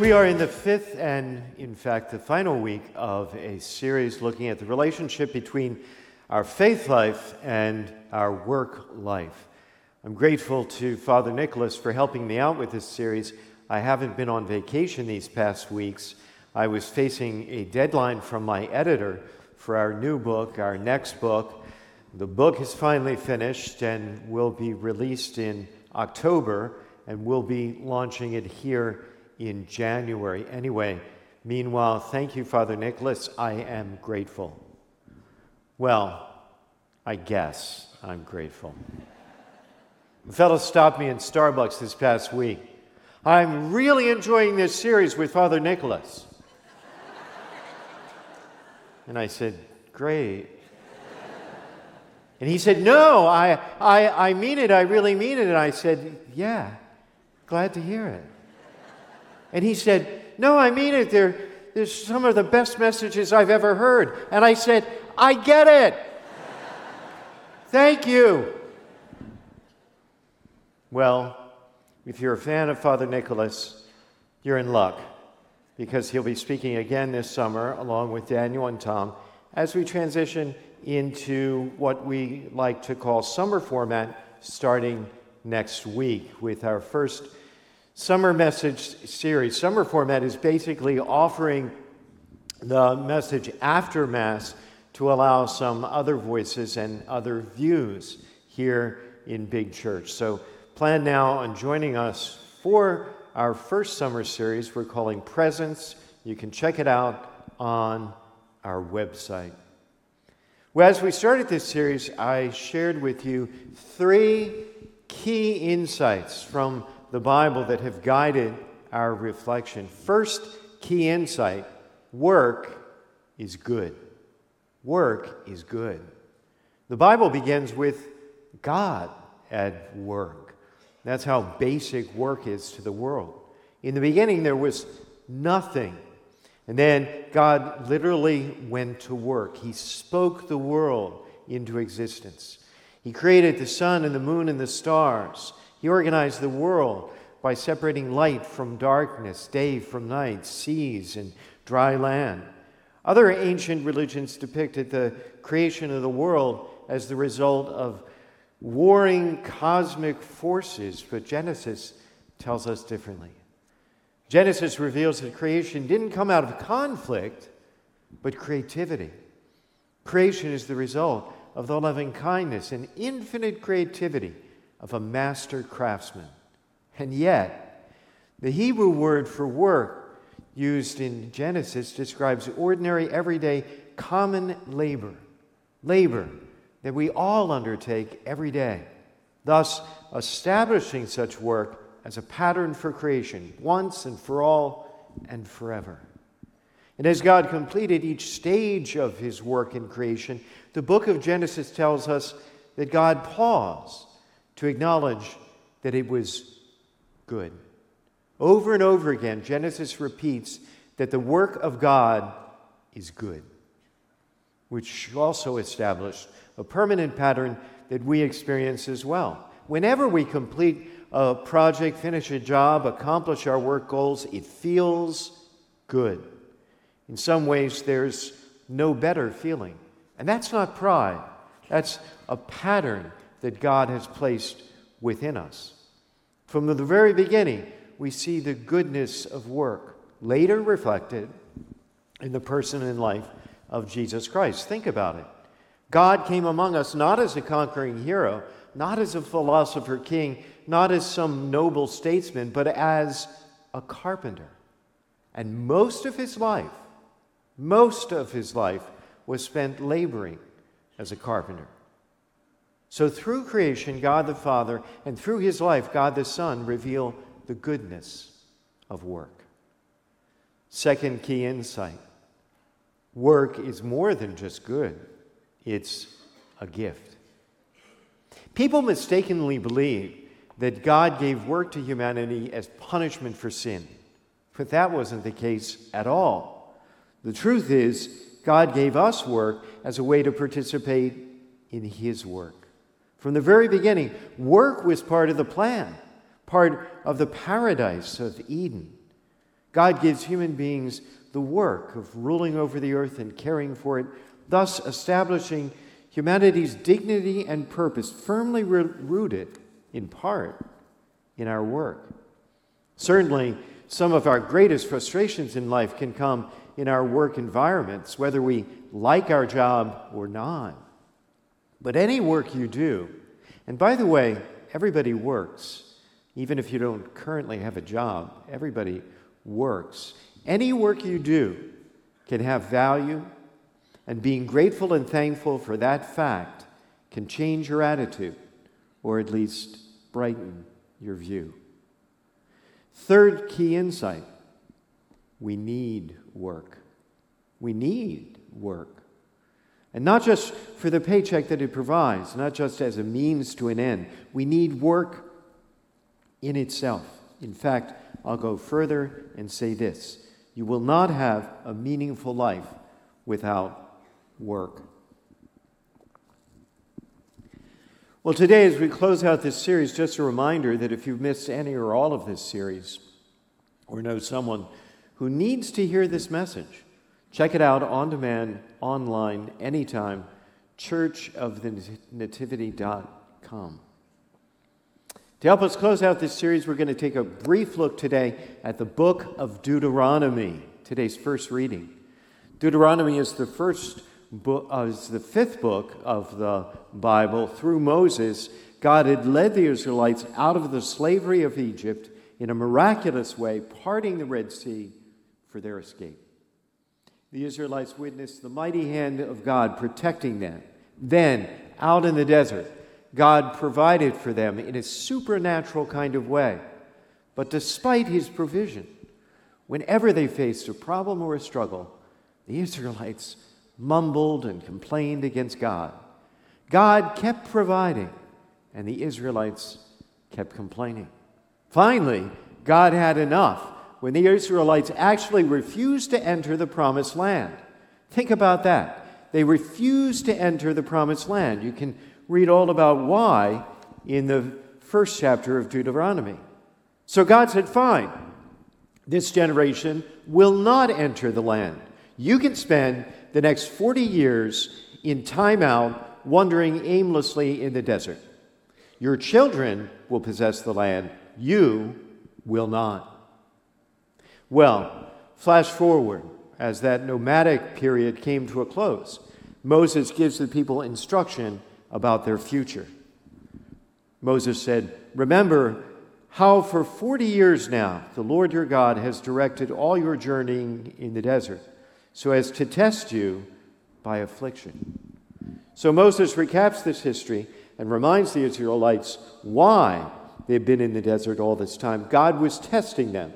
We are in the fifth and, in fact, the final week of a series looking at the relationship between our faith life and our work life. I'm grateful to Father Nicholas for helping me out with this series. I haven't been on vacation these past weeks. I was facing a deadline from my editor for our new book, our next book. The book is finally finished and will be released in October, and we'll be launching it here in January. Anyway, meanwhile, thank you, Father Nicholas. I am grateful. Well, I guess I'm grateful. A fellow stopped me in Starbucks this past week. I'm really enjoying this series with Father Nicholas. and I said, Great. And he said, No, I, I, I mean it. I really mean it. And I said, Yeah, glad to hear it. And he said, No, I mean it. They're, there's some of the best messages I've ever heard. And I said, I get it. Thank you. Well, if you're a fan of Father Nicholas, you're in luck because he'll be speaking again this summer along with Daniel and Tom as we transition into what we like to call summer format starting next week with our first summer message series. Summer format is basically offering the message after Mass to allow some other voices and other views here in Big Church. So plan now on joining us for our first summer series we're calling Presence. You can check it out on our website. Well, as we started this series, I shared with you three key insights from the Bible that have guided our reflection. First key insight work is good. Work is good. The Bible begins with God at work. That's how basic work is to the world. In the beginning, there was nothing. And then God literally went to work. He spoke the world into existence. He created the sun and the moon and the stars. He organized the world by separating light from darkness, day from night, seas and dry land. Other ancient religions depicted the creation of the world as the result of warring cosmic forces, but Genesis tells us differently. Genesis reveals that creation didn't come out of conflict, but creativity. Creation is the result of the loving kindness and infinite creativity of a master craftsman. And yet, the Hebrew word for work used in Genesis describes ordinary, everyday, common labor. Labor that we all undertake every day, thus establishing such work as a pattern for creation, once and for all and forever. And as God completed each stage of his work in creation, the book of Genesis tells us that God paused to acknowledge that it was good. Over and over again, Genesis repeats that the work of God is good, which also established a permanent pattern that we experience as well. Whenever we complete a project, finish a job, accomplish our work goals, it feels good. In some ways, there's no better feeling. And that's not pride, that's a pattern that God has placed within us. From the very beginning, we see the goodness of work, later reflected in the person and life of Jesus Christ. Think about it. God came among us not as a conquering hero, not as a philosopher king, not as some noble statesman, but as a carpenter. And most of his life, most of his life was spent laboring as a carpenter. So, through creation, God the Father, and through his life, God the Son, reveal the goodness of work. Second key insight work is more than just good, it's a gift. People mistakenly believe that God gave work to humanity as punishment for sin, but that wasn't the case at all. The truth is, God gave us work as a way to participate in His work. From the very beginning, work was part of the plan, part of the paradise of Eden. God gives human beings the work of ruling over the earth and caring for it, thus establishing humanity's dignity and purpose firmly rooted, in part, in our work. Certainly, some of our greatest frustrations in life can come in our work environments, whether we like our job or not. But any work you do, and by the way, everybody works, even if you don't currently have a job, everybody works. Any work you do can have value, and being grateful and thankful for that fact can change your attitude, or at least brighten your view. Third key insight we need work. We need work. And not just for the paycheck that it provides, not just as a means to an end. We need work in itself. In fact, I'll go further and say this you will not have a meaningful life without work. Well, today, as we close out this series, just a reminder that if you've missed any or all of this series, or know someone who needs to hear this message, check it out on demand, online, anytime, churchofthenativity.com. To help us close out this series, we're going to take a brief look today at the book of Deuteronomy, today's first reading. Deuteronomy is the first book, uh, is the fifth book of the Bible. Through Moses, God had led the Israelites out of the slavery of Egypt in a miraculous way, parting the Red Sea for their escape. The Israelites witnessed the mighty hand of God protecting them. Then, out in the desert, God provided for them in a supernatural kind of way. But despite his provision, whenever they faced a problem or a struggle, the Israelites mumbled and complained against God. God kept providing, and the Israelites kept complaining. Finally, God had enough when the Israelites actually refused to enter the promised land. Think about that. They refused to enter the promised land. You can read all about why in the first chapter of Deuteronomy. So God said, Fine, this generation will not enter the land. You can spend the next 40 years in timeout wandering aimlessly in the desert. Your children will possess the land, you will not. Well, flash forward as that nomadic period came to a close. Moses gives the people instruction about their future. Moses said, Remember how for 40 years now the Lord your God has directed all your journeying in the desert so as to test you by affliction. So Moses recaps this history and reminds the Israelites why they've been in the desert all this time. God was testing them.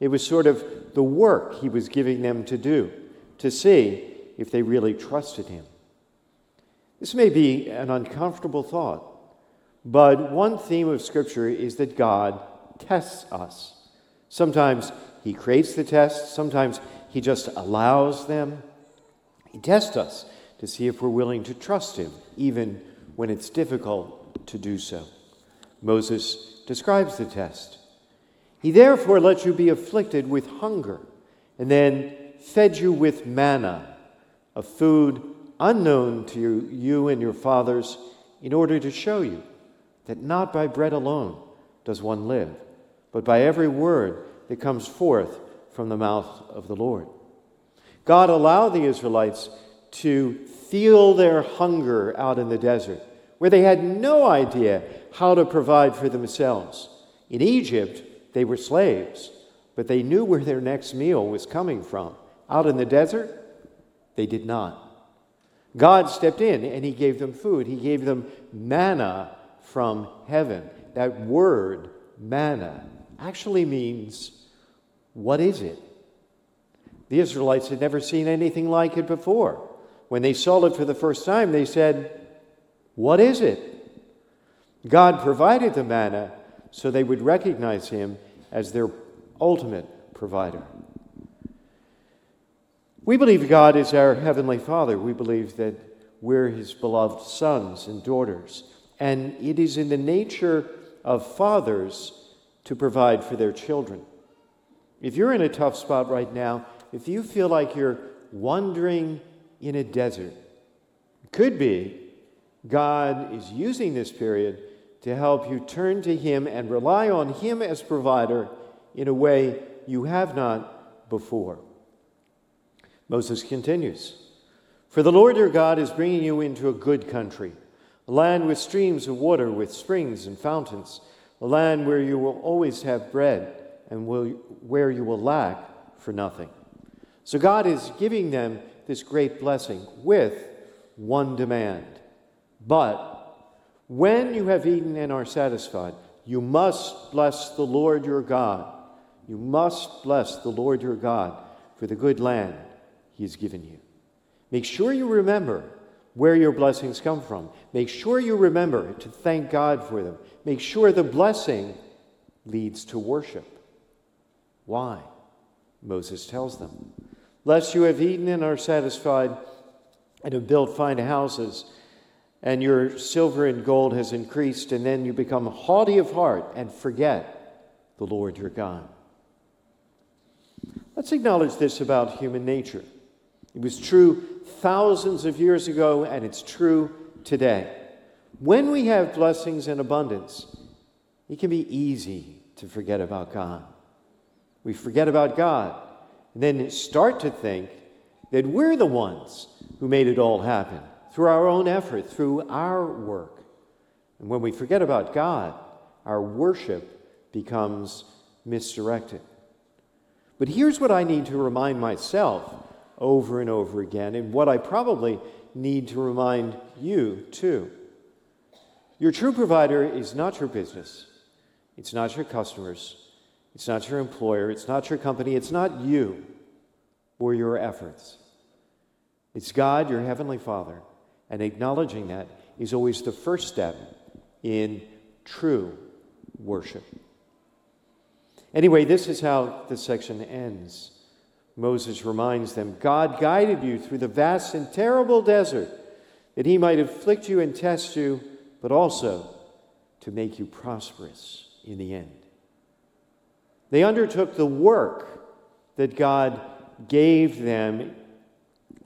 It was sort of the work he was giving them to do to see if they really trusted him. This may be an uncomfortable thought, but one theme of Scripture is that God tests us. Sometimes He creates the tests, sometimes He just allows them. He tests us to see if we're willing to trust Him, even when it's difficult to do so. Moses describes the test. He therefore let you be afflicted with hunger, and then fed you with manna, a food unknown to you, you and your fathers, in order to show you that not by bread alone does one live, but by every word that comes forth from the mouth of the Lord. God allowed the Israelites to feel their hunger out in the desert, where they had no idea how to provide for themselves. In Egypt, they were slaves, but they knew where their next meal was coming from. Out in the desert, they did not. God stepped in and he gave them food. He gave them manna from heaven. That word, manna, actually means, what is it? The Israelites had never seen anything like it before. When they saw it for the first time, they said, What is it? God provided the manna so they would recognize him as their ultimate provider. We believe God is our Heavenly Father. We believe that we're His beloved sons and daughters. And it is in the nature of fathers to provide for their children. If you're in a tough spot right now, if you feel like you're wandering in a desert, it could be God is using this period to help you turn to Him and rely on Him as provider in a way you have not before. Moses continues For the Lord your God is bringing you into a good country, a land with streams of water, with springs and fountains, a land where you will always have bread and will, where you will lack for nothing. So God is giving them this great blessing with one demand. But when you have eaten and are satisfied, you must bless the Lord your God. You must bless the Lord your God for the good land he has given you. Make sure you remember where your blessings come from. Make sure you remember to thank God for them. Make sure the blessing leads to worship. Why? Moses tells them, Lest you have eaten and are satisfied and have built fine houses and your silver and gold has increased, and then you become haughty of heart and forget the Lord your God. Let's acknowledge this about human nature. It was true thousands of years ago, and it's true today. When we have blessings in abundance, it can be easy to forget about God. We forget about God, and then start to think that we're the ones who made it all happen through our own effort, through our work. And when we forget about God, our worship becomes misdirected. But here's what I need to remind myself over and over again, and what I probably need to remind you too. Your true provider is not your business, it's not your customers, it's not your employer, it's not your company, it's not you or your efforts. It's God, your Heavenly Father, and acknowledging that is always the first step in true worship. Anyway, this is how this section ends. Moses reminds them God guided you through the vast and terrible desert that he might afflict you and test you, but also to make you prosperous in the end. They undertook the work that God gave them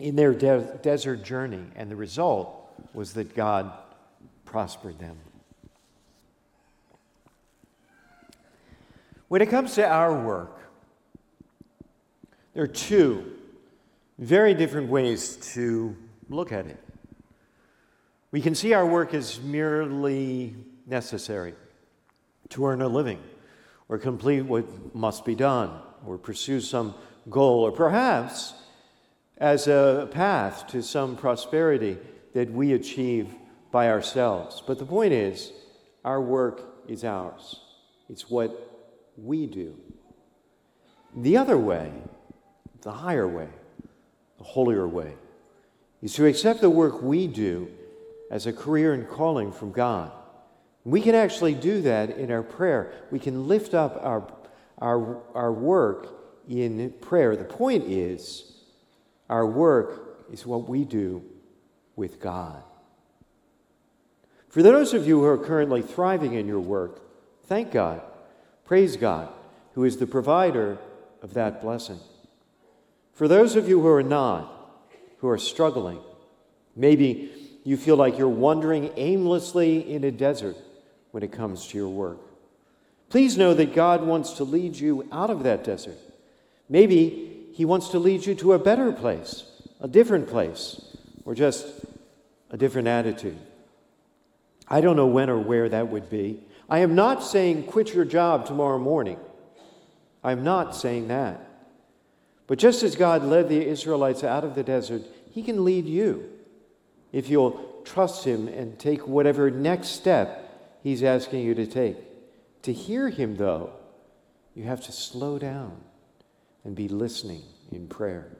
in their de- desert journey, and the result was that God prospered them. When it comes to our work, there are two very different ways to look at it. We can see our work as merely necessary to earn a living, or complete what must be done, or pursue some goal, or perhaps as a path to some prosperity that we achieve by ourselves. But the point is, our work is ours, it's what we do. The other way, the higher way, the holier way, is to accept the work we do as a career and calling from God. We can actually do that in our prayer. We can lift up our, our, our work in prayer. The point is, our work is what we do with God. For those of you who are currently thriving in your work, thank God, praise God, who is the provider of that blessing. For those of you who are not, who are struggling, maybe you feel like you're wandering aimlessly in a desert when it comes to your work. Please know that God wants to lead you out of that desert. Maybe he wants to lead you to a better place, a different place, or just a different attitude. I don't know when or where that would be. I am not saying quit your job tomorrow morning. I'm not saying that. But just as God led the Israelites out of the desert, He can lead you if you'll trust Him and take whatever next step He's asking you to take. To hear Him, though, you have to slow down and be listening in prayer.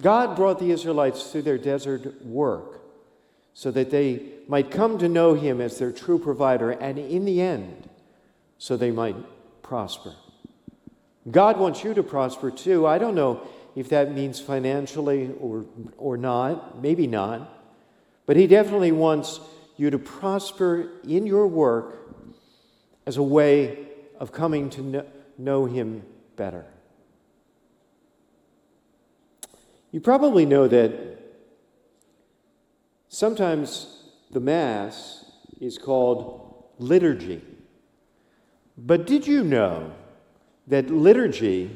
God brought the Israelites through their desert work so that they might come to know Him as their true provider, and in the end, so they might prosper. God wants you to prosper too. I don't know if that means financially or, or not, maybe not, but He definitely wants you to prosper in your work as a way of coming to know, know Him better. You probably know that sometimes the Mass is called liturgy. But did you know that liturgy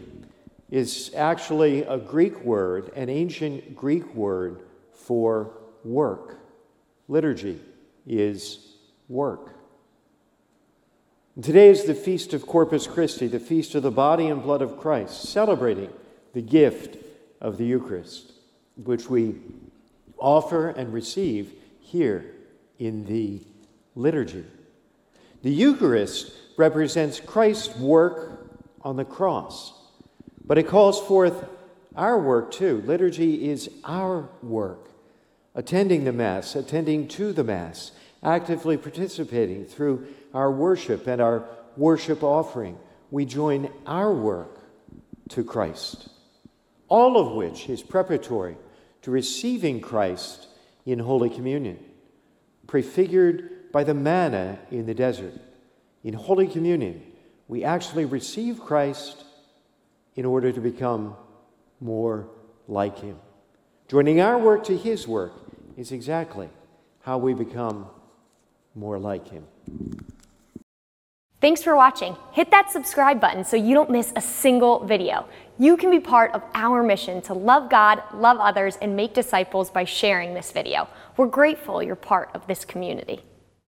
is actually a Greek word, an ancient Greek word for work? Liturgy is work. Today is the feast of Corpus Christi, the feast of the body and blood of Christ, celebrating the gift of the Eucharist, which we offer and receive here in the liturgy. The Eucharist represents Christ's work on the cross, but it calls forth our work too. Liturgy is our work. Attending the Mass, attending to the Mass, actively participating through our worship and our worship offering, we join our work to Christ all of which is preparatory to receiving Christ in Holy Communion, prefigured by the manna in the desert. In Holy Communion, we actually receive Christ in order to become more like Him. Joining our work to His work is exactly how we become more like Him. Thanks for watching. Hit that subscribe button so you don't miss a single video. You can be part of our mission to love God, love others, and make disciples by sharing this video. We're grateful you're part of this community.